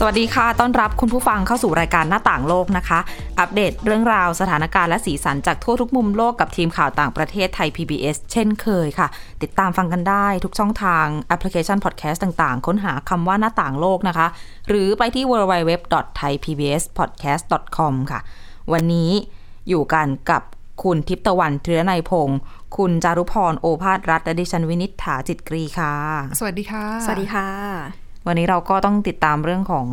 สวัสดีค่ะ ต้อนรับคุณผู้ฟังเข้าสู่รายการหน้าต่างโลกนะคะ อัปเดตเรื่องราวสถานการณ์และสีสันจากทั่วทุกมุมโลกกับทีมข่าวต่างประเทศไทย PBS เช่นเคยค่ะ ติดตามฟังกันได้ทุกช่องทางแอปพลิเคชันพอดแคสต์ต่างๆ ค้นหาคำว่าหน้าต่างโลกนะคะ หรือไปที่ www.thaipbspodcast.com ค่ะ วันนี้อยู่กันกับคุณทิพย์ตะวันเทือในยพงศ์คุณจารุพร โอภาสรัฐและดิฉันวินิษฐาจิตกรีค่ะ สวัสดีค่ะ สวัสดีค่ะ วันนี้เราก็ต้องติดตามเรื่องของ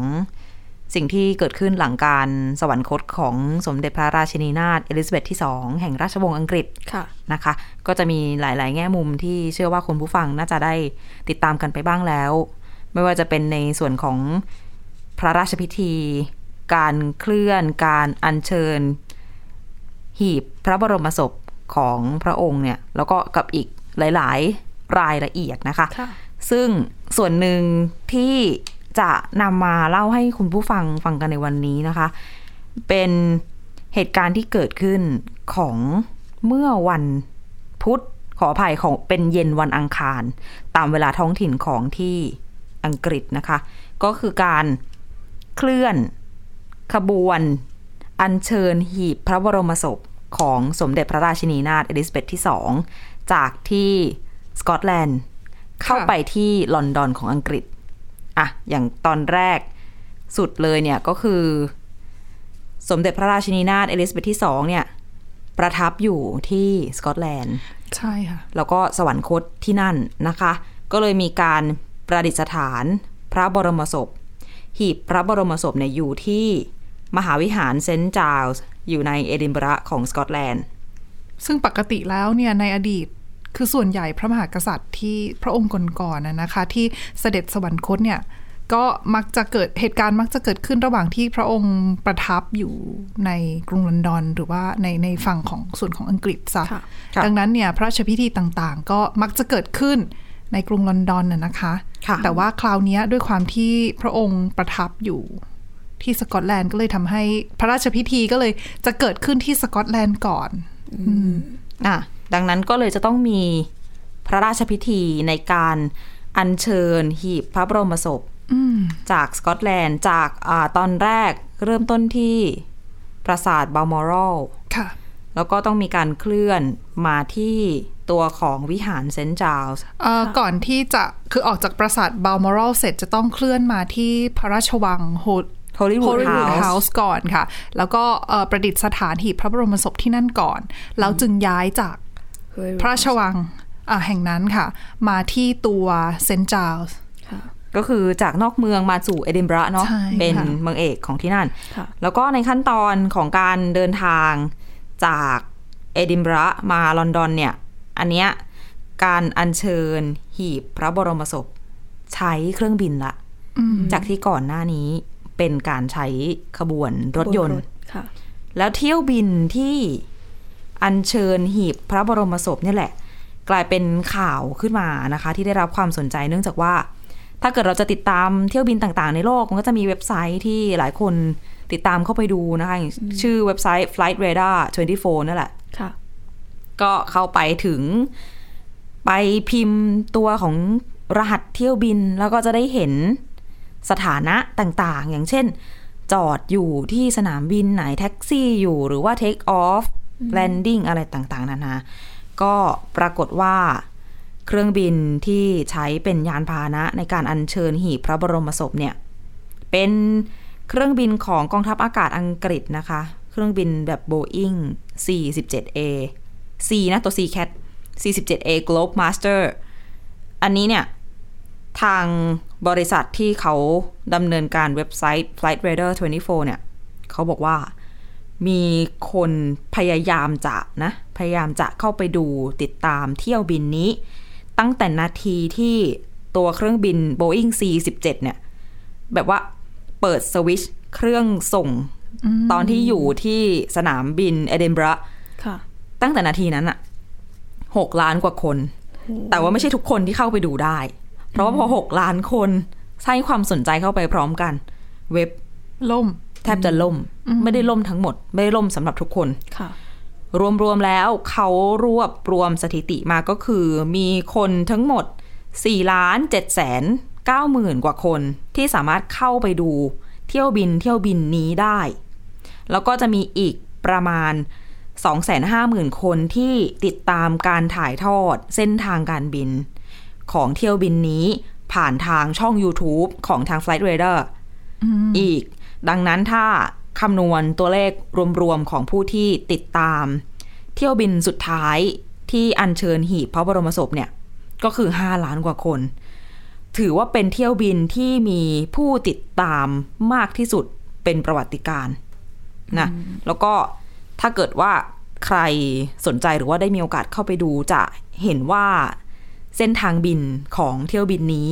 สิ่งที่เกิดขึ้นหลังการสวรรคตของสมเด็จพระราชินีนาถเอลิซาเบธที่ 2 แห่งราชวงศ์อังกฤษค่ะนะคะ ก็จะมีหลาย ๆ แง่มุมที่เชื่อว่าคุณผู้ฟังน่าจะได้ติดตามกันไปบ้างแล้ว ไม่ว่าจะเป็นในส่วนของพระราชพิธี การเคลื่อนการอัญเชิญ หีบพระบรมศพของพระองค์เนี่ย แล้วก็กับอีกหลาย ๆ รายละเอียดนะคะค่ะซึ่ง ส่วนหนึ่งที่จะนำมาเล่าให้คุณผู้ฟังฟังกันในวันนี้นะคะ เป็นเหตุการณ์ที่เกิดขึ้นของเมื่อวันพุธขออภัยของเป็นเย็นวันอังคาร ตามเวลาท้องถิ่นของที่อังกฤษนะคะ ก็คือการเคลื่อนขบวน อัญเชิญหีบพระบรมศพของสมเด็จพระราชินีนาถเอลิซาเบธที่สองจากที่สกอตแลนด์ เข้าไปที่ลอนดอนของอังกฤษอะอย่างตอนแรกสุดเลยเนี่ยก็คือ สมเด็จพระราชินีนาถเอลิซาเบธที่สองเนี่ย ประทับอยู่ที่สกอตแลนด์ ใช่ค่ะ แล้วก็สวรรคตที่นั่นนะคะ ก็เลยมีการประดิษฐานพระบรมศพ หีบพระบรมศพเนี่ยอยู่ที่มหาวิหารเซนต์จาร์ลส์อยู่ในเอดินบะระของสกอตแลนด์ ซึ่งปกติแล้วเนี่ยในอดีต คือส่วนใหญ่พระมหากษัตริย์ที่พระองค์ก่อนๆนะนะคะ ที่เสด็จสวรรคตเนี่ยก็มักจะเกิดเหตุการณ์มักจะเกิดขึ้นระหว่างที่พระองค์ประทับอยู่ในกรุงลอนดอน หรือว่าในในฝั่งของส่วนของอังกฤษซะค่ะค่ะดังนั้นเนี่ยพระราชพิธีต่างๆ ก็มักจะเกิดขึ้นในกรุงลอนดอนน่ะนะคะค่ะแต่ว่าคราวเนี้ยด้วยความที่พระองค์ประทับอยู่ที่สกอตแลนด์ก็เลยทำให้พระราชพิธีก็เลยจะเกิดขึ้นที่สกอตแลนด์ก่อนอะ ดังนั้นก็เลยจะต้องมีพระราชพิธีในการอัญเชิญหีบพระบรมศพจากสกอตแลนด์จากอาตอนแรกเริ่มต้นที่ปราสาทบ a ลมอรัลค่ะแล้วก็ต้องมีการเคลื่อนมาที่ตัวของวิหารเซนต์จาร์ลส์เอ่อก่อนที่จะคือออกจากปราสาทบ a ลมอรัลเสร็จจะต้องเคลื่อนมาที่พระราชวังโฮฮอลลีวูด Holyrood เฮาส์ House ก่อนค่ะ แล้วก็เอ่อประดิษฐานหีบพระบรมศพที่นั่นก่อน แล้วจึงย้ายจาก พระราชวังอะแห่งนั้นค่ะ มาที่ตัว St Giles ค่ะก็คือจากนอกเมืองมาสู่เอดินบะระเนาะใช่เป็นค่ะเมืองเอกของที่นั่นค่ะแล้วก็ในขั้นตอนของการเดินทางจากเอดินบะระมาลอนดอนเนี่ย อันเนี้ยการอัญเชิญหีบพระบรมศพ ใช้เครื่องบินละ จากที่ก่อนหน้านี้เป็นการใช้ขบวนรถยนต์ค่ะแล้วเที่ยวบินที่ อัญเชิญหีบพระบรมศพเนี่ยแหละ กลายเป็นข่าวขึ้นมานะคะ ที่ได้รับความสนใจเนื่องจากว่า ถ้าเกิดเราจะติดตามเที่ยวบินต่างๆ ในโลกมันก็จะมีเว็บไซต์ที่หลายคนติดตามเข้าไปดูนะคะอย่างชื่อเว็บไซต์ Flight Radar 24นั่นแหละค่ะ ก็เข้าไปถึงไปพิมพ์ตัวของรหัสเที่ยวบินแล้วก็จะได้เห็นสถานะต่างๆ อย่างเช่น จอดอยู่ที่สนามบินไหนแท็กซี่อยู่หรือว่า take off landing อ แลนดิ่งอะไรต่างๆนานา ก็ปรากฏว่าเครื่องบินที่ใช้เป็นยานพาหนะในการอัญเชิญหีบพระบรมศพเนี่ย เป็นเครื่องบินของกองทัพอากาศอังกฤษนะคะ เครื่องบินแบบ Boeing 47A C นะตัว C cat C17A Globemaster อันนี้เนี่ย ทางบริษัทที่เขาดำเนินการเว็บไซต์ Flight Radar 24 เนี่ย เขาบอกว่า มีคนพยายามจะนะ พยายามจะเข้าไปดูติดตามเที่ยวบินนี้ ตั้งแต่นาทีที่ตัวเครื่องบิน Boeing C17 เนี่ย แบบว่าเปิดสวิตช์เครื่องส่งตอนที่อยู่ที่สนามบินเอดินบะระค่ะตั้งแต่นาทีนั้นอะหกล้านกว่าคน แต่ว่าไม่ใช่ทุกคนที่เข้าไปดูได้ เพราะว่าพอหกล้านคนให้ความสนใจเข้าไปพร้อมกัน เว็บล่ม แทบจะล่ม ไม่ได้ล่มทั้งหมด ไม่ได้ล่มสำหรับทุกคนค่ะ รวมๆแล้วเขารวบรวมสถิติมาก็คือ มีคนทั้งหมด4ล้าน7แสน9หมื่นกว่าคนที่สามารถเข้าไปดูเที่ยวบินเที่ยวบินนี้ได้ แล้วก็จะมีอีกประมาณ 250,000 คนที่ติดตามการถ่ายทอดเส้นทางการบิน ของเที่ยวบินนี้ผ่านทางช่อง YouTube ของทาง Flight Radar อีก ดังนั้นถ้าคำนวณตัวเลขรวมๆของผู้ที่ติดตาม เที่ยวบินสุดท้ายที่อัญเชิญหีบพระบรมศพเนี่ยก็คือ 5 ล้านกว่าคน ถือว่าเป็นเที่ยวบินที่มีผู้ติดตามมากที่สุดเป็นประวัติการณ์นะแล้วก็ถ้าเกิดว่าใครสนใจหรือว่าได้มีโอกาสเข้าไปดูจะเห็นว่าเส้นทางบินของเที่ยวบินนี้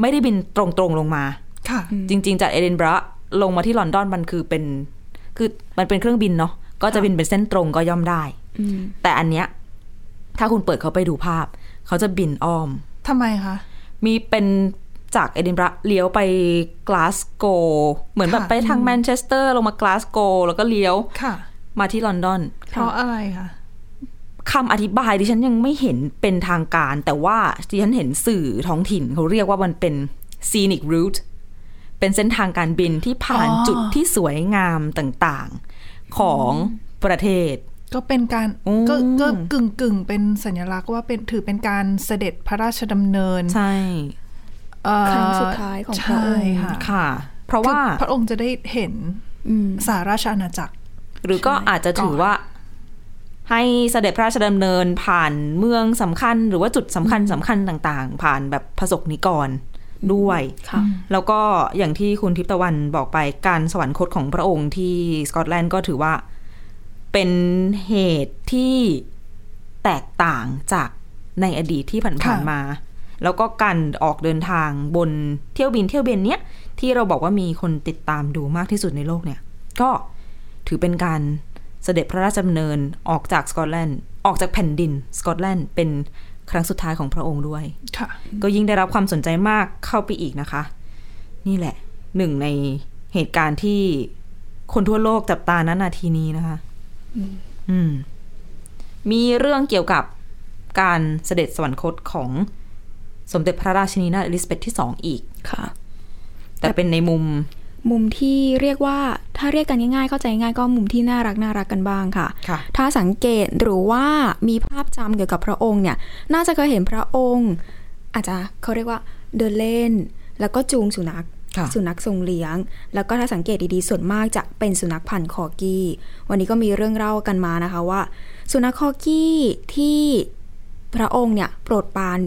ไม่ได้บินตรงๆลงมา ค่ะ จริง ๆ จากเอดินบะระ ลงมาที่ลอนดอนมันคือเป็น คือมันเป็นเครื่องบินเนาะก็จะบินเป็นเส้นตรงก็ย่อมได้อืมแต่อันเนี้ย ถ้าคุณเปิดเขาไปดูภาพ เขาจะบินอ้อมทำไมคะมีเป็นจากเอดินบะระเลี้ยวไปกลาสโกเหมือนแบบค่ะไปทางแมนเชสเตอร์ลงมากลาสโกแล้วก็เลี้ยวค่ะ มาที่ลอนดอน เพราะอะไรคะคำอธิบายดิฉันยังไม่เห็นเป็นทางการ แต่ว่าดิฉันเห็นสื่อท้องถิ่นเขาเรียกว่ามันเป็น scenic route เป็นเส้นทางการบินที่ผ่านจุดที่สวยงามต่างๆของประเทศ ก็เป็นการอืมก็ก็กึ่งกึ่งๆเป็นสัญลักษณ์ว่าเป็นถือเป็นการเสด็จพระราชดำเนิน ใช่เอ่อครั้งสุดท้ายของพระองค์ใช่ค่ะค่ะ เพราะว่าคือพระองค์จะได้เห็นอืมสาราชอาณาจักร หรือก็ใช่อาจจะถือก่อนว่าให้เสด็จพระราชดำเนินผ่านเมืองสำคัญ หรือว่าจุดสำคัญสำคัญต่าง ๆ ผ่านแบบพระสกนิกร ด้วยค่ะแล้วก็อย่างที่คุณทิพย์ตะวันบอกไปการสวรรคตของพระองค์ที่สกอตแลนด์ก็ถือว่า เป็นเหตุที่แตกต่างจากในอดีตที่ผ่านค่ะๆมา แล้วก็การออกเดินทางบนเที่ยวบินเที่ยวบินเนี้ยที่เราบอกว่ามีคนติดตามดูมากที่สุดในโลกเนี่ย ก็ถือเป็นการเสด็จพระราชดำเนินออกจากสกอตแลนด์ออกจากแผ่นดินสกอตแลนด์เป็น ครั้งสุดท้ายของพระองค์ด้วยค่ะก็ยิ่งได้รับความสนใจมากเข้าไปอีกนะคะ นี่แหละหนึ่งในเหตุการณ์ที่คนทั่วโลกจับตาณนาทีนี้นะคะอืม มีเรื่องเกี่ยวกับการเสด็จสวรรคตของสมเด็จพระราชินีนาถอลิซาเบธที่สองอีกค่ะ แต่เป็นในมุม มุมที่เรียกว่าถ้าเรียกกันง่ายๆเข้าใจง่ายก็มุมที่น่ารักน่ารักกันบ้างค่ะค่ะถ้าสังเกตหรือว่ามีภาพจำเกี่ยวกับพระองค์เนี่ย น่าจะเคยเห็นพระองค์ อาจจะเขาเรียกว่าเดินเล่น แล้วก็จูงสุนัขค่ะสุนัขทรงเลี้ยง แล้วก็ถ้าสังเกตดีๆส่วนมากจะเป็นสุนัขพันธุ์คอกี้ วันนี้ก็มีเรื่องเล่ากันมานะคะว่า สุนัขคอกี้ที่พระองค์เนี่ยโปรดปราน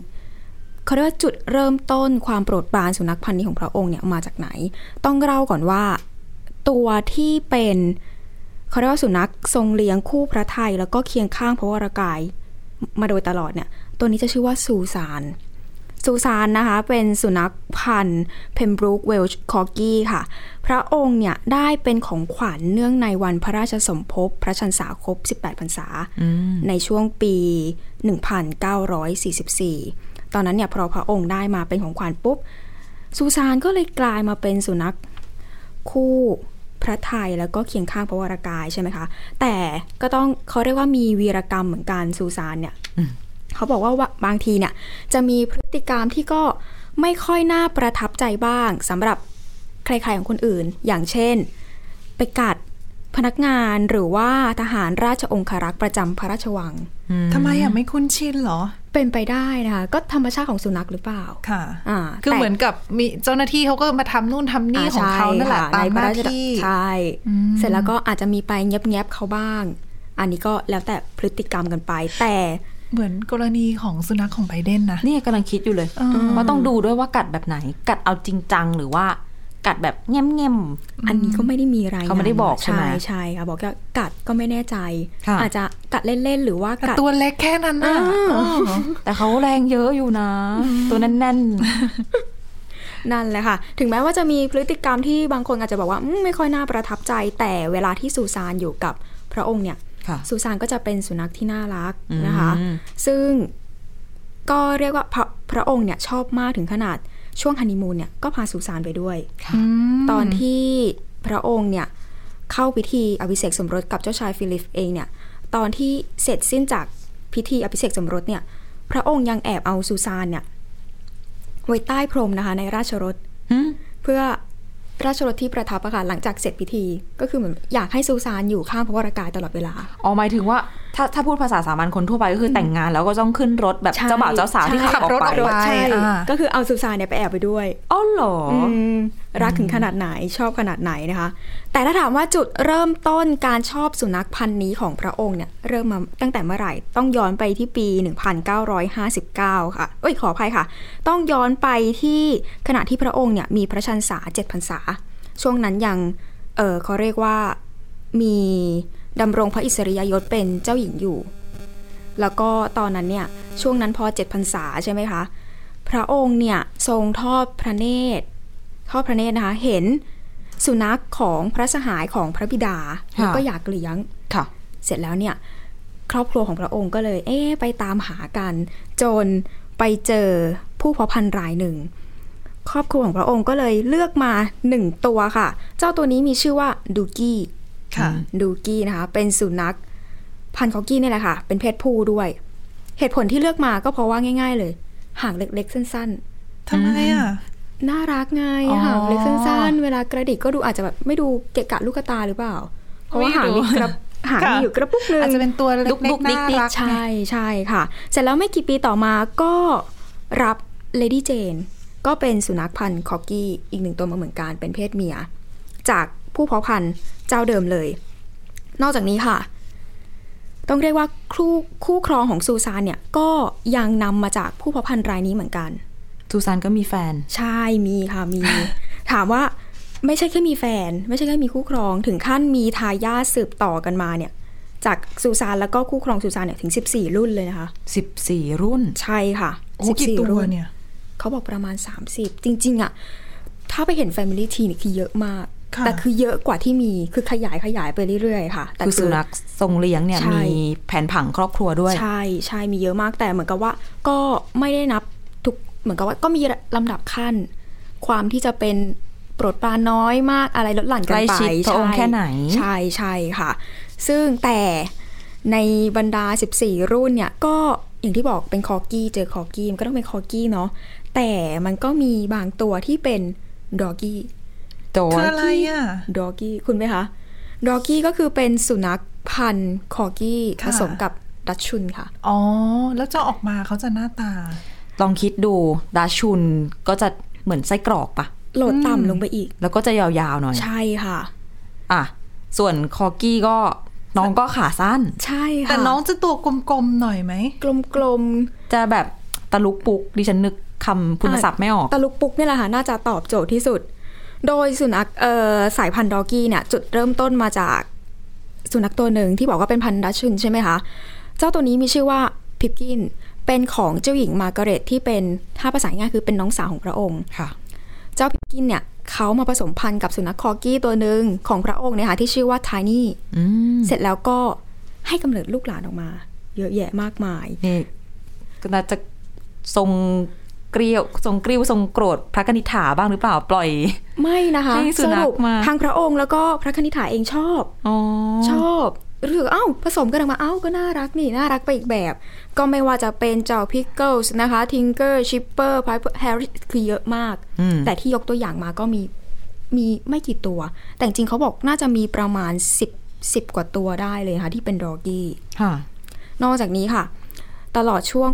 เขาเรียกว่าจุดเริ่มต้นความโปรดปรานสุนัขพันธุ์นี้ของพระองค์เนี่ยมาจากไหน ต้องเล่าก่อนว่าตัวที่เป็นเขาเรียกว่าสุนัขทรงเลี้ยงคู่พระไทย แล้วก็เคียงข้างพระวรากายมาโดยตลอดเนี่ย ตัวนี้จะชื่อว่าซูซานซูซานนะคะ เป็นสุนัขพันธุ์เพมบรูกเวลช์คอกี้ค่ะ พระองค์เนี่ยได้เป็นของขวัญเนื่องในวันพระราชสมภพพระชันษาครบ 18 พรรษา ในช่วงปี 1944 ตอนนั้นเนี่ยพอพระองค์ได้มาเป็นของขวัญปุ๊บซูซานก็เลยกลายมาเป็นสุนัขคู่พระไทยแล้วก็เคียงข้างพระวรากายใช่ไหมคะ แต่ก็ต้องเขาเรียกว่ามีวีรกรรมเหมือนกันซูซานเนี่ยเขาบอกว่าบางทีเนี่ยจะมีพฤติกรรมที่ก็ไม่ค่อยน่าประทับใจบ้างสำหรับใครๆของคนอื่น อย่างเช่น ไปกัดพนักงานหรือว่าทหารราชองครักษ์ประจำพระราชวังทำไมอะไม่คุ้นชินเหรอ เป็นไปได้นะคะก็ธรรมชาติของสุนัขหรือเปล่าค่ะอ่าคือแต่เหมือนกับมีเจ้าหน้าที่เขาก็มาทำนู่นทำนี่ของเขานั่นแหละใช่ตามหน้าใพระรชที่ใช่อืมเสร็จแล้วก็อาจจะมีไปแงบๆเขาบ้าง อันนี้ก็แล้วแต่พฤติกรรมกันไป แต่เหมือนกรณีของสุนัขของไบเดนนะนี่กำลังคิดอยู่เลยอืมว่าต้องดูด้วยว่ากัดแบบไหน กัดเอาจริงจังหรือว่า กัดแบบแง่มอันนี้ก็ไม่ได้มีรายงานเขาไม่ได้บอกใช่ไหมใช่ค่ะบอกว่ากัดก็ไม่แน่ใจค่ะอาจจะกัดเล่นๆหรือว่าแต่กัดตัวเล็กแค่นั้นนะอ่าเออๆแต่เขาแรงเยอะอยู่นะ ตัวแน่นนั่นแหละค่ะ ถึงแม้ว่าจะมีพฤติกรรมที่บางคนอาจจะบอกว่าอืมไม่ค่อยน่าประทับใจ แต่เวลาที่ซูซานอยู่กับพระองค์เนี่ยๆค่ะซูซานก็จะเป็นสุนัขที่น่ารักนะคะอืมซึ่งก็เรียกว่าพระพระองค์เนี่ยชอบมากถึงขนาด ช่วงฮันนีมูนเนี่ยก็พาซูซานไปด้วยอืมตอนที่พระองค์เนี่ยเข้าพิธีอภิเษกสมรสกับเจ้าชายฟิลิปเองเนี่ยตอนที่เสร็จสิ้นจากพิธีอภิเษกสมรสเนี่ยพระองค์ยังแอบเอาซูซานเนี่ยไว้ใต้พรมนะคะในราชรถหืมเพื่อ ราชรถที่ประทับอะค่ะหลังจากเสร็จพิธี ก็คือเหมือนอยากให้ซูซานอยู่ข้างพระวรากายตลอดเวลาอ๋อหมายถึงว่าถ้าถ้าพูดภาษาสามัญคนทั่วไปก็คือแต่งงานแล้วก็ต้องขึ้นรถแบบใช่เจ้าบ่าวเจ้าสาวที่ใช่ขับออกไปขับรถออกไปใช่อ่าก็คือเอาซูซานเนี่ยไปแอบไปด้วยอ๋อเหรออม รักถึงขนาดไหนชอบขนาดไหนนะคะ แต่ถ้าถามว่าจุดเริ่มต้นการชอบสุนัขพันธุ์นี้ของพระองค์เนี่ยเริ่มมาตั้งแต่เมื่อไหร่ต้องย้อนไปที่ปี 1959 ค่ะเอ้ยขออภัยค่ะ ต้องย้อนไปที่ขณะที่พระองค์เนี่ยมีพระชันษาเจ็ดพรรษา ช่วงนั้นยังเออเขาเรียกว่ามีดำรงพระอิสริยยศเป็นเจ้าหญิงอยู่ แล้วก็ตอนนั้นเนี่ยช่วงนั้นพอเจ็ดพรรษาใช่ไหมคะพระองค์เนี่ยทรงทอดพระเนตร ทอดพระเนตรนะคะ เห็นสุนัขของพระสหายของพระบิดาค่ะแล้วก็อยากเลี้ยงค่ะ เสร็จแล้วเนี่ย ครอบครัวของพระองค์ก็เลย เอ๊ะไปตามหากัน จนไปเจอผู้เพาะพันธุ์รายหนึ่ง ครอบครัวของพระองค์ก็เลยเลือกมาหนึ่งตัวค่ะ เจ้าตัวนี้มีชื่อว่าดูกี้ค่ะดูกี้นะคะ เป็นสุนัขพันธุ์คอกี้นี่แหละค่ะ เป็นเพศผู้ด้วย เหตุผลที่เลือกมาก็เพราะว่าง่าย ๆ เลยหางเล็กๆ สั้น ๆทำไมอะ น่ารักไงอ๋อหางเล็กสั้นๆเวลากระดิกก็ดูอาจจะแบบไม่ดูเกะกะลูกตาหรือเปล่า เพราะว่าหางมีกระหางมีอยู่กระปุกหนึงอาจจะเป็นตัวเล็ดุ๊กกๆๆน่ารักใช่ใช่ค่ะ เสร็จแล้วไม่กี่ปีต่อมาก็รับเลดี้เจนก็เป็นสุนัขพันธุ์คอร์กี้อีกหนึ่งตัวมาเหมือนกันเป็นเพศเมีย จากผู้เพาะพันธุ์เจ้าเดิมเลย นอกจากนี้ค่ะ ต้องเรียกว่าคู่คู่ครองของซูซานเนี่ยก็ยังนำมาจากผู้เพาะพันธุ์รายนี้เหมือนกัน ซูซานก็มีแฟน ใช่มีค่ะมี ถามว่าไม่ใช่แค่มีแฟน ไม่ใช่แค่มีคู่ครอง ถึงขั้นมีทายาทสืบต่อกันมาเนี่ย จากซูซานแล้วก็คู่ครองซูซานเนี่ยถึง 14 รุ่นเลยนะคะ14 รุ่นใช่ค่ะโอ้กี่ตัวรุ่นเนี่ยเขาบอกประมาณ 30 จริง ๆอะถ้าไปเห็น Family Tree เนี่ยคือเยอะมากค่ะแต่คือเยอะกว่าที่มีคือขยายขยายไปเรื่อยๆค่ะ แต่คือสุนัขทรงเลี้ยงเนี่ยใช่มีแผนผังครอบครัวด้วย ใช่ใช่มีเยอะมากแต่เหมือนกับว่าก็ไม่ได้นับทุก เหมือนกับว่าก็มีลำดับขั้น ความที่จะเป็นโปรดปรานน้อยมากอะไรลดหลั่นกันใกล้ไปชิดพระองค์ใช่แค่ไหน ใช่ใช่ค่ะ ซึ่งแต่ในบรรดา 14 รุ่นเนี่ย ก็อย่างที่บอกเป็นคอร์กี้เจอคอร์กี้มันก็ต้องเป็นคอร์กี้เนาะแต่มันก็มีบางตัวที่เป็นดอ g กี้โจคืออะไรอะดอ g กี้คุณไหมคะดอ g กี้ก็คือเป็นสุนัขพันธุ์คอร์กี้ค่ะผสมกับดัชชุนค่ะ อ๋อ แล้วจะออกมาเขาจะหน้าตา ลองคิดดูดัชชุนก็จะเหมือนไส้กรอกปะโหลดต่ำลงไปอีก แล้วก็จะยาวๆหน่อย ใช่ค่ะ อะ ส่วนคอกี้ก็น้องก็ขาสั้น ใช่ค่ะ แต่น้องจะตัวกลมๆหน่อยไหม กลมจะแบบตะลุกปุกดิฉันนึกคำคุณศัพท์ไม่ออกๆตะลุกปุกนี่แหละค่ะ น่าจะตอบโจทย์ที่สุด โดยสุนัขเอ่อสายพันธุ์ดอกี้เนี่ย จุดเริ่มต้นมาจากสุนัขตัวหนึ่งที่บอกว่าเป็นพันธุ์ดัชชุนใช่ไหมคะ เจ้าตัวนี้มีชื่อว่าพิปกิน เป็นของเจ้าหญิงมาร์กาเร็ตที่เป็นถ้าภาษาง่ายคือเป็นน้องสาวของพระองค์ค่ะ เจ้าพิปกินเนี่ยเขามาผสมพันธุ์กับสุนัขคอร์กี้ตัวหนึ่งของพระองค์เนี่ยค่ะที่ชื่อว่าไทนี่อืมเสร็จแล้วก็ให้กำเนิดลูกหลานออกมา เยอะแยะมากมายนี่ก็น่าจะทรงเกลียวทรงกริ้วทรงโกรธพระกนิษฐาบ้างหรือเปล่าปล่อย ไม่นะคะให้สุสนัขรุปมาทางพระองค์แล้วก็พระคณิษฐาเองชอบอ๋อชอบ รู้สึกว่าเอ้าผสมกันออกมาเอ้าก็น่ารักนี่น่ารักไปอีกแบบ ก็ไม่ว่าจะเป็นเจ้าพิกเกิลส์นะคะทิงเกอร์ชิปเปอร์ไพแฮร์รี่คือเยอะมากอืมแต่ที่ยกตัวอย่างมาก็มีมีไม่กี่ตัว แต่จริงๆเขาบอกน่าจะมีประมาณ 10 10 กว่าตัวได้เลยค่ะที่เป็นดอ g กี้ค่ะนอกจากนี้ค่ะ ตลอดช่วง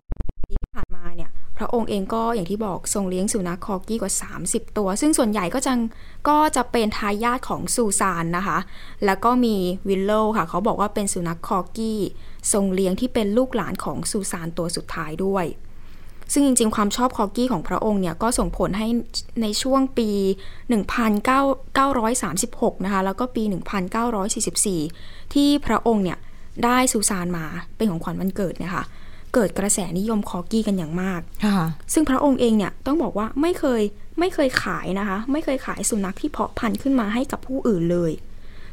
ปีที่ผ่านมาเนี่ย พ ระองค์เองก็อย่างที่บอกทรงเลี้ยงสุนัขคอร์กี้กว่า 30 ตัว ซึ่งส่วนใหญ่ก็จะก็จะเป็นทายาทของซูซานนะคะ แล้วก็มีวิลโลค่ะ เขาบอกว่าเป็นสุนัขคอกี้ทรงเลี้ยงที่เป็นลูกหลานของซูซานตัวสุดท้ายด้วย ซึ่งจริงๆ ความชอบคอกี้ของพระองค์เนี่ยก็ส่งผลให้ในช่วงปี 1936 นะคะ แล้วก็ปี 1944 ที่พระองค์เนี่ยได้ซูซานมาเป็นของขวัญวันเกิดเนี่ยค่ะ เกิดกระแสนิยมคอกี้กันอย่างมากค่ะซึ่งพระองค์เองเนี่ยต้องบอกว่าไม่เคยไม่เคยขายนะคะ ไม่เคยขายสุนัขที่เพาะพันธุ์ขึ้นมาให้กับผู้อื่นเลย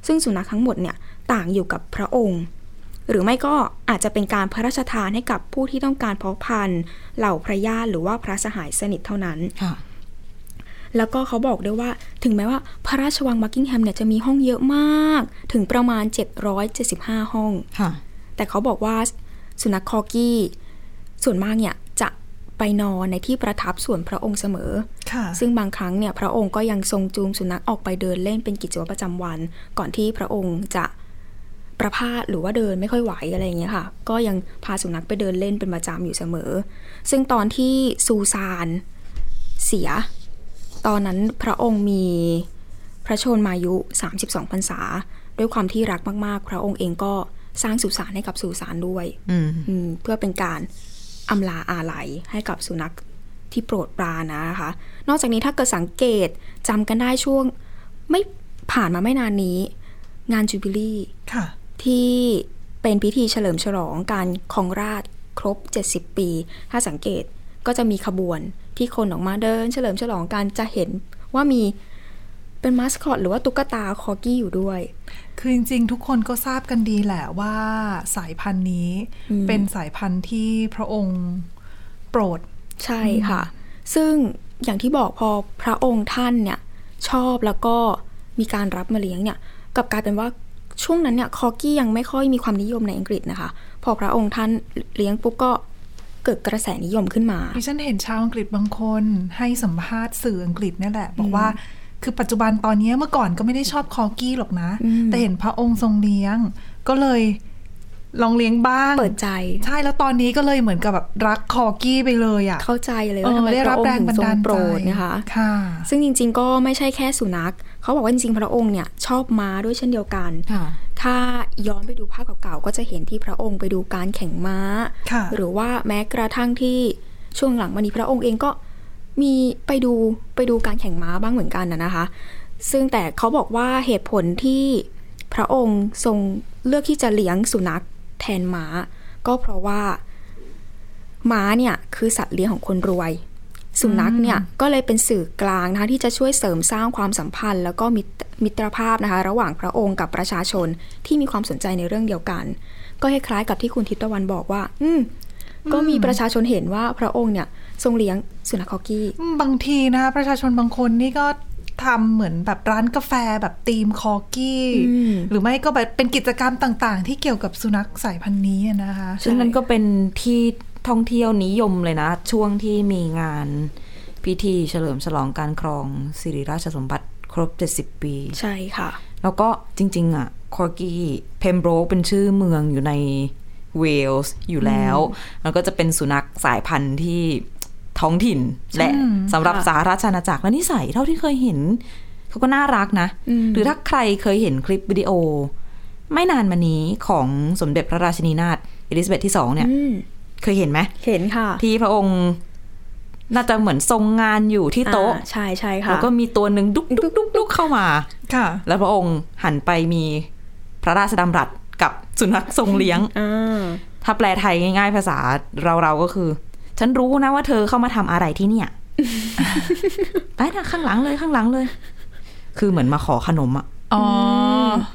ซึ่งสุนัขทั้งหมดเนี่ยต่างอยู่กับพระองค์ หรือไม่ก็อาจจะเป็นการพระราชทานให้กับผู้ที่ต้องการเพาะพันธุ์ เหล่าพระญาติหรือว่าพระสหายสนิทเท่านั้นค่ะแล้วก็เขาบอกด้วยว่าถึงแม้ว่าพระราชวังบักกิงแฮมเนี่ยจะมีห้องเยอะมาก ถึงประมาณ 775 ห้องค่ะแต่เขาบอกว่า สุนัขคอกี้ ส่วนมากเนี่ยจะไปนอนในที่ประทับส่วนพระองค์เสมอค่ะซึ่งบางครั้งเนี่ยพระองค์ก็ยังทรงจูงสุนัขออกไปเดินเล่นเป็นกิจวัตรประจำวัน ก่อนที่พระองค์จะประพาสหรือว่าเดินไม่ค่อยไหวอะไรอย่างเงี้ยค่ะ ก็ยังพาสุนัขไปเดินเล่นเป็นประจำอยู่เสมอ ซึ่งตอนที่ซูซานเสีย ตอนนั้นพระองค์มีพระชนมายุ 32พรรษา ด้วยความที่รักมากๆ พระองค์เองก็ สร้างสุสานให้กับสุสานด้วยอืมอืมเพื่อเป็นการอำลาอาลัยให้กับสุนัขที่โปรดปรานนะคะ นอกจากนี้ถ้าเกิดสังเกตจำกันได้ช่วง ไม่ผ่านมาไม่นานนี้ งานจูบิลี่ค่ะที่เป็นพิธีเฉลิมฉลองการครองราชย์ครบ 70 ปี ถ้าสังเกตก็จะมีขบวนที่คนออกมาเดิน เฉลิมฉลองกันจะเห็นว่ามีเป็นมาสคอตหรือว่าตุ๊กตาคอกี้อยู่ด้วย คือจริงๆ ทุกคนก็ทราบกันดีแหละว่าสายพันธุ์นี้อืมเป็นสายพันธุ์ที่พระองค์โปรด ใช่ค่ะ ซึ่งอย่างที่บอกพอพระองค์ท่านเนี่ยชอบแล้วก็มีการรับมาเลี้ยงเนี่ยกลับกลายเป็นว่าช่วงนั้นเนี่ยคอกี้ยังไม่ค่อยมีความนิยมในอังกฤษนะคะ พอพระองค์ท่านเลี้ยงปุ๊บก็เกิดกระแสนิยมขึ้นมาดิฉันเห็นชาวอังกฤษบางคนให้สัมภาษณ์สื่ออังกฤษเนี่ยแหละ บอกว่า คือปัจจุบันตอนนี้เมื่อก่อนก็ไม่ได้ชอบคอกี้หรอกนะอืมแต่เห็นพระองค์ทรงเลี้ยง ก็เลยลองเลี้ยงบ้างเปิดใจ ใช่แล้วตอนนี้ก็เลยเหมือนกับแบบรักคอกี้ไปเลยอะเข้าใจเลยเอว่าทำอไมได้พรับระองแรค์งถึงบันทรงดาลโปรใจดนะคะค่ะ ซึ่งจริง ๆ ก็ไม่ใช่แค่สุนัขเขาบอกว่าจริงๆพระองค์เนี่ยชอบม้าด้วยเช่นเดียวกันค่ะถ้าย้อนไปดูภาพเก่าๆก็จะเห็นที่พระองค์ไปดูการแข่งม้าค่ะหรือว่าแม้กระทั่งที่ช่วงหลังมานี้พระองค์เองก็ มีไปดูไปดูการแข่งม้าบ้างเหมือนกันนะนะคะ ซึ่งแต่เขาบอกว่าเหตุผลที่พระองค์ทรงเลือกที่จะเลี้ยงสุนัขแทนม้า ก็เพราะว่าม้าเนี่ยคือสัตว์เลี้ยงของคนรวย สุนัขเนี่ยก็เลยเป็นสื่อกลางนะคะที่จะช่วยเสริมสร้างความสัมพันธ์ แล้วก็มิตรมิตรภาพนะคะ ระหว่างพระองค์กับประชาชนที่มีความสนใจในเรื่องเดียวกัน ก็คล้ายๆกับที่คุณทิพตะวันบอกว่า อืก็มีประชาชนเห็นว่าพระองค์เนี่ย ทรงเลี้ยงสุนัขคอกี้อืมบางทีนะ ประชาชนบางคนนี่ก็ทำเหมือนแบบร้านกาแฟแบบธีมคอกี้อืมหรือไม่ก็แบบเป็นกิจกรรมต่างๆ ที่เกี่ยวกับสุนัขสายพันธุ์นี้อะนะคะซึ่งนั่นก็เป็นที่ท่องเที่ยวนิยมเลยนะ ช่วงที่มีงานพิธีเฉลิมฉลองการครองสิริราชสมบัติครบ 70 ปี ใช่ค่ะ แล้วก็จริง ๆ อะคอร์กี้เพมโบรกเป็นชื่อเมืองอยู่ในเวลส์อยู่แล้วมันก็จะเป็นสุนัขสายพันธุ์ที่ ท้องถิ่นและสำหรับค่ะสหราชอาณาจักรและนิสัยเท่าที่เคยเห็นเขาก็น่ารักนะอืมหรือถ้าใครเคยเห็นคลิปวิดีโอ ไม่นานมานี้ของสมเด็จพระราชินีนาถเอลิซาเบธที่สองเนี่ยอืมเคยเห็นไหมเห็นค่ะ ที่พระองค์น่าจะเหมือนทรงงานอยู่ที่โต๊ะอ่าใช่ใช่ค่ะแล้วก็มีตัวหนึ่งดุกดุกดุกดุกเข้ามา ค่ะ แล้วพระองค์หันไปมีพระราชดำรัสกับสุนัขทรงเลี้ยงอ่าถ้าแปลไทยง่าย ๆ ภาษาเราๆก็คือ ฉันรู้นะว่าเธอเข้ามาทำอะไรที่เนี่ยไปนะข้างหลังเลยข้างหลังเลย คือเหมือนมาขอขนมอะอ๋อ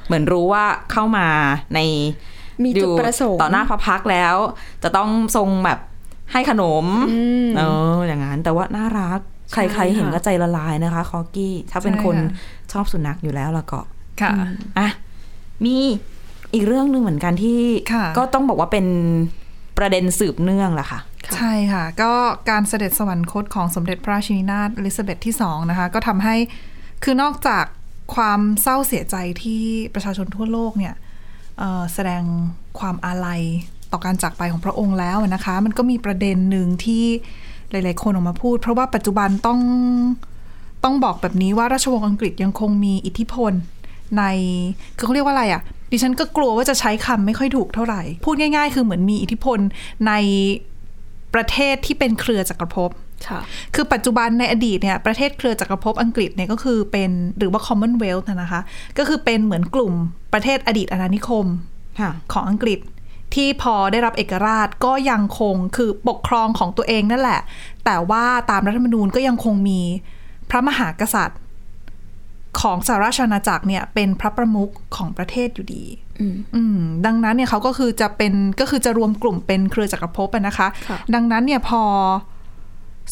เหมือนรู้ว่าเข้ามาในมีจุดประสงค์ต่อหน้าพระพักตร์แล้ว จะต้องทรงแบบให้ขนมอืมเอออย่างนั้น แต่ว่าน่ารัก ใคใช่รๆเห็นค่ะก็ใจละลายนะคะ คอกี้ ถ้าเป็นใช่คนค่ะชอบสุนัขอยู่แล้วละก็ค่ะอะมีอีกเรื่องหนึ่งเหมือนกันที่ค่ะก็ต้องบอกว่าเป็นประเด็นสืบเนื่องแหละค่ะ ใช่ค่ะ ก็การเสด็จสวรรคตของสมเด็จพระราชินีนาถอลิซาเบธที่สองนะคะ ก็ทำให้คือนอกจากความเศร้าเสียใจที่ประชาชนทั่วโลกเนี่ยแสดงความอาลัยต่อการจากไปของพระองค์แล้วนะคะ มันก็มีประเด็นหนึ่งที่หลาย ๆ คนออกมาพูด เพราะว่าปัจจุบันต้องต้องบอกแบบนี้ว่าราชวงศ์อังกฤษยังคงมีอิทธิพลในคือเขาเรียกว่าอะไรอะ่ะดิฉันก็กลัวว่าจะใช้คำไม่ค่อยถูกเท่าไหร่ พูดง่าย ๆ คือเหมือนมีอิทธิพลใน ประเทศที่เป็นเครือจักรภพค่ะคือปัจจุบันในอดีตเนี่ยประเทศเครือจักรภพอังกฤษเนี่ยก็คือเป็นหรือว่า Commonwealth นะนะคะ ก็คือเป็นเหมือนกลุ่มประเทศอดีตอาณานิคมค่ะของอังกฤษที่พอได้รับเอกราชก็ยังคงคือปกครองของตัวเองนั่นแหละ แต่ว่าตามรัฐธรรมนูญก็ยังคงมีพระมหากษัตริย์ ของสหราชอาณาจักรเนี่ยเป็นพระประมุขของประเทศอยู่ดี อืมอืมดังนั้นเนี่ยเขาก็คือจะเป็นก็คือจะรวมกลุ่มเป็นเครือจักรภพอะนะคะค่ะดังนั้นเนี่ยพอ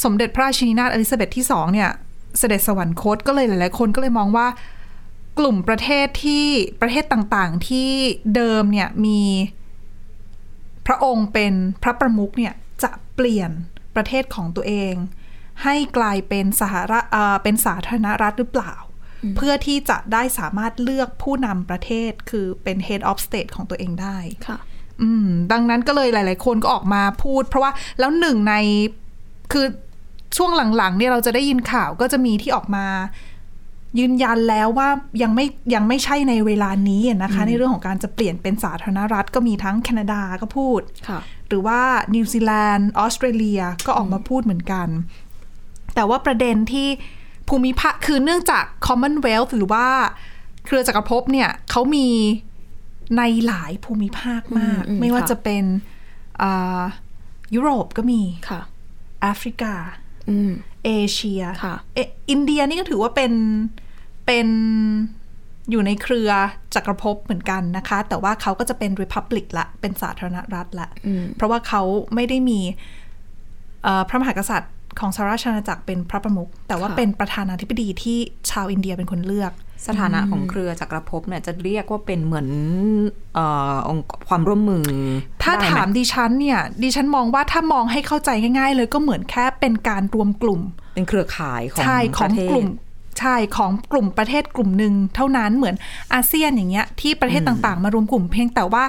สมเด็จพระราชินีนาถอลิซาเบธที่สองเนี่ย เสด็จสวรรคตก็เลยหลาย ๆ คนก็เลยมองว่ากลุ่มประเทศที่ประเทศต่างๆที่เดิมเนี่ยมีพระองค์เป็นพระประมุขเนี่ยจะเปลี่ยนประเทศของตัวเอง ให้กลายเป็นสหรัฐเอ่อเป็นสาธารณรัฐหรือเปล่า เพื่อที่จะได้สามารถเลือกผู้นำประเทศคือเป็น head of state ของตัวเองได้ค่ะอืมดังนั้นก็เลยหลาย ๆ คนก็ออกมาพูด เพราะว่าแล้วหนึ่งในคือช่วงหลัง ๆ เนี่ยเราจะได้ยินข่าวก็จะมีที่ออกมา ยืนยันแล้วว่ายังไม่ยังไม่ใช่ในเวลานี้อะนะคะ ในเรื่องของการจะเปลี่ยนเป็นสาธารณรัฐก็มีทั้งแคนาดาก็พูดค่ะหรือว่านิวซีแลนด์ออสเตรเลียก็ออกมาพูดเหมือนกัน แต่ว่าประเด็นที่ ภูมิภาคคือเนื่องจาก Commonwealth หรือว่าเครือจักรภพเนี่ยเขามีในหลายภูมิภาคมากอืมอืมไม่ว่าค่ะจะเป็นอ่ายุโรปก็มีค่ะแอฟริกาอืมเอเชียค่ะเออินเดียนี่ก็ถือว่าเป็นเป็นอยู่ในเครือจักรภพเหมือนกันนะคะ แต่ว่าเขาก็จะเป็น Republic ละเป็นสาธารณรัฐละอืมเพราะว่าเขาไม่ได้มีเอ่อพระมหากษัตริย์ ของสหราชอาณาจักรเป็นพระประมุขแต่ว่าค่ะเป็นประธานาธิบดีที่ชาวอินเดียเป็นคนเลือก สถานะของเครือจักรภพเนี่ยจะเรียกว่าเป็นเหมือนเอ่อองค์ความร่วมมือ ถ้าได้ไหถามดิฉันเนี่ย ดิฉันมองว่าถ้ามองให้เข้าใจง่าย ๆ เลยก็เหมือนแค่เป็นการรวมกลุ่ม เป็นเครือข่ายของใช่ขปองระเทศกลุ่มใช่ของกลุ่มประเทศกลุ่มหนึ่งเท่านั้นเหมือนอาเซียนอย่างเงี้ยที่ประเทศต่างๆ มารวมกลุ่มเพียงแต่ว่า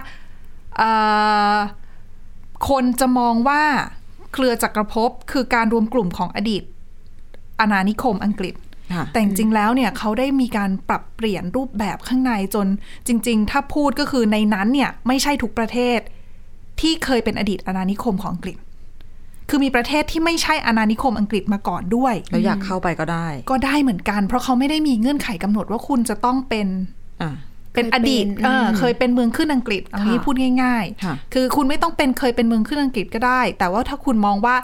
เอ่อคนจะมองว่า เครือจักรภพคือการรวมกลุ่มของอดีตอาณานิคมอังกฤษค่ะแต่จริงๆแล้วเนี่ยเขาได้มีการปรับเปลี่ยนรูปแบบข้างในจนจริง ๆ ถ้าพูดก็คือในนั้นเนี่ยไม่ใช่ทุกประเทศที่เคยเป็นอดีตอาณานิคมของอังกฤษ คือมีประเทศที่ไม่ใช่อาณานิคมอังกฤษมาก่อนด้วย แล้วอยากเข้าไปก็ได้ ก็ได้เหมือนกัน เพราะเขาไม่ได้มีเงื่อนไขกำหนดว่าคุณจะต้องเป็นอะ เป็นอดีตเคยเป็นเอออมเคยเป็นเมืองขึ้นอังกฤษเอางี้ค่ะพูดง่ายค่ะๆคือคุณไม่ต้องเป็นเคยเป็นเมืองขึ้นอังกฤษก็ได้ แต่ว่าถ้าคุณมองว่า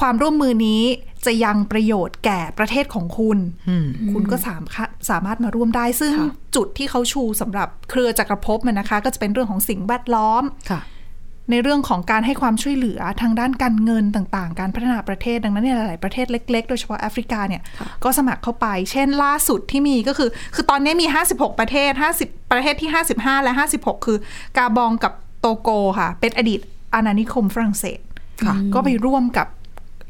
ความร่วมมือนี้จะยังประโยชน์แก่ประเทศของคุณอืมคุณก็สามารถสามารถมาร่วมได้ ซึ่งค่ะจุดที่เขาชูสำหรับเครือจักรภพมันนะคะ ก็จะเป็นเรื่องของสิ่งแวดล้อมค่ะ ในเรื่องของการให้ความช่วยเหลือทางด้านการเงินต่างๆ การพัฒนาประเทศดังนั้นเนี่ยหลายๆประเทศเล็ก ๆ โดยเฉพาะแอฟริกาเนี่ยค่ะก็สมัครเข้าไป เช่นล่าสุดที่มีก็คือ คือตอนนี้มี 56 ประเทศ 50 ประเทศที่ 55 และ 56 คือกาบองกับโตโกค่ะ เป็นอดีตอาณานิคมฝรั่งเศสค่ะก็ไปร่วมกับ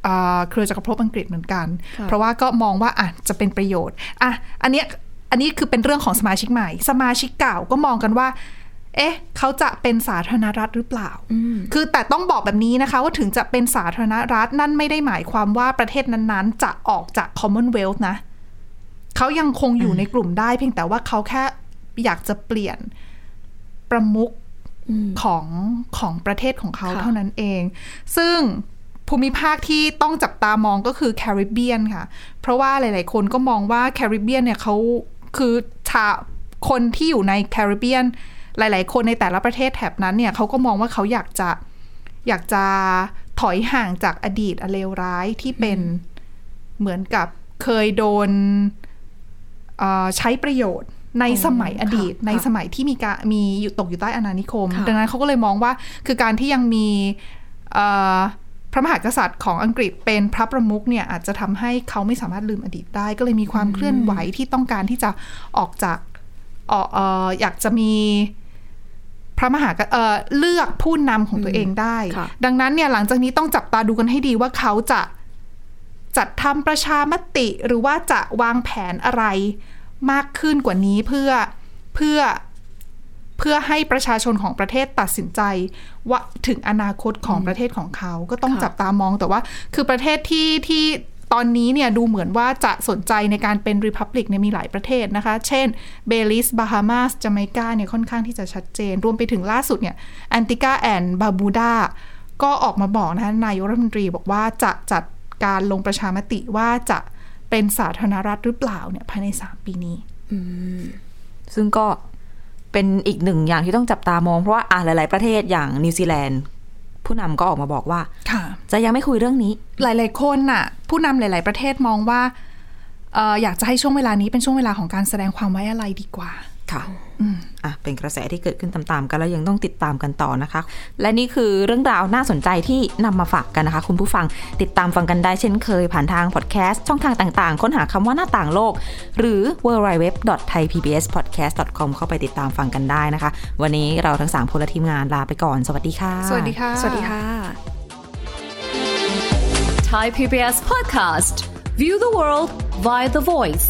อ่าเครือจักรภพอังกฤษเหมือนกันค่ะเพราะว่าก็มองว่าอะจะเป็นประโยชน์อะอันเนี้ยอันนี้คือเป็นเรื่องของสมาชิกใหม่ สมาชิกเก่าก็มองกันว่า เอ๊ะ เขาจะเป็นสาธารณรัฐหรือเปล่าอืมคือแต่ต้องบอกแบบนี้นะคะ ว่าถึงจะเป็นสาธารณรัฐนั่นไม่ได้หมายความว่าประเทศนั้นๆ จะออกจาก Commonwealth นะ เขายังคงอยู่ในกลุ่มได้เพียงแต่ว่าเขาแค่อยากจะเปลี่ยนประมุขอืมของของประเทศของเขาค่ะเท่านั้นเอง ซึ่งภูมิภาคที่ต้องจับตามองก็คือแคริบเบียนค่ะ เพราะว่าหลาย ๆ คนก็มองว่าแคริบเบียนเนี่ยเขาคือชาคนที่อยู่ในแคริบเบียน หลาย ๆ คนในแต่ละประเทศแถบนั้นเนี่ยเขาก็มองว่าเขาอยากจะอยากจะถอยห่างจากอดีตอันเลวร้ายที่เป็นเหมือนกับเคยโดนเอ่อใช้ประโยชน์ในสมัยอดีตค่ะในสมัยที่มีการมีอยู่ตกอยู่ใต้อาณานิคมค่ะดังนั้นเขาก็เลยมองว่าคือการที่ยังมีเอ่อพระมหากษัตริย์ของอังกฤษเป็นพระประมุขเนี่ยอาจจะทำให้เขาไม่สามารถลืมอดีตได้ ก็เลยมีความเคลื่อนไหวที่ต้องการที่จะออกจาก ออกเอ่ออยากจะมีพระมหากเอ่อเลือกผู้นำของตัวเองได้ค่ะดังนั้นเนี่ยหลังจากนี้ต้องจับตาดูกันให้ดีว่าเขาจะจัดทำประชามติหรือว่าจะวางแผนอะไรมากขึ้นกว่านี้เพื่อเพื่อเพื่อให้ประชาชนของประเทศตัดสินใจ ว่าถึงอนาคตของประเทศของเขาก็ต้องค่ะจับตามองแต่ว่า คือประเทศที่ที่ ตอนนี้เนี่ยดูเหมือนว่าจะสนใจในการเป็นริพับลิกเนี่ยมีหลายประเทศนะคะ เช่นเบลิส บาฮามาสจาเมกาเนี่ยค่อนข้างที่จะชัดเจน รวมไปถึงล่าสุดเนี่ยแอนติกาแอนบาบูดาก็ออกมาบอกนะคะนายกรัฐมนตรีบอกว่าจะจัดการลงประชามติว่าจะเป็นสาธารณรัฐหรือเปล่าเนี่ยภายใน 3 ปีนี้ซึ่งก็เป็นอีกหนึ่งอย่างที่ต้องจับตามองเพราะว่าอ่าหลาย ๆ ประเทศอย่างนิวซีแลนด์ ผู้นำก็ออกมาบอกว่าค่ะจะยังไม่คุยเรื่องนี้ หลายๆคนน่ะ ผู้นำหลาย ๆ ประเทศมองว่าเอ่ออยากจะให้ช่วงเวลานี้เป็นช่วงเวลาของการแสดงความไว้อะไรดีกว่า ค่ะอะเป็นกระแสที่เกิดขึ้นตามๆกันแล้วยังต้องติดตามกันต่อนะคะ และนี่คือเรื่องราวน่าสนใจที่นำมาฝากกันนะคะ คุณผู้ฟังติดตามฟังกันได้เช่นเคย ผ่านทางพอดแคสต์ช่องทางต่างๆ ค้นหาคำว่าหน้าต่างโลก หรือ www.thaipbspodcast.com เข้าไปติดตามฟังกันได้นะคะ วันนี้เราทั้งสามคนและทีมงานลาไปก่อนสวัสดีค่ะ สวัสดีค่ะ สวัสดีค่ะ Thai PBS podcast. View the world via the voice.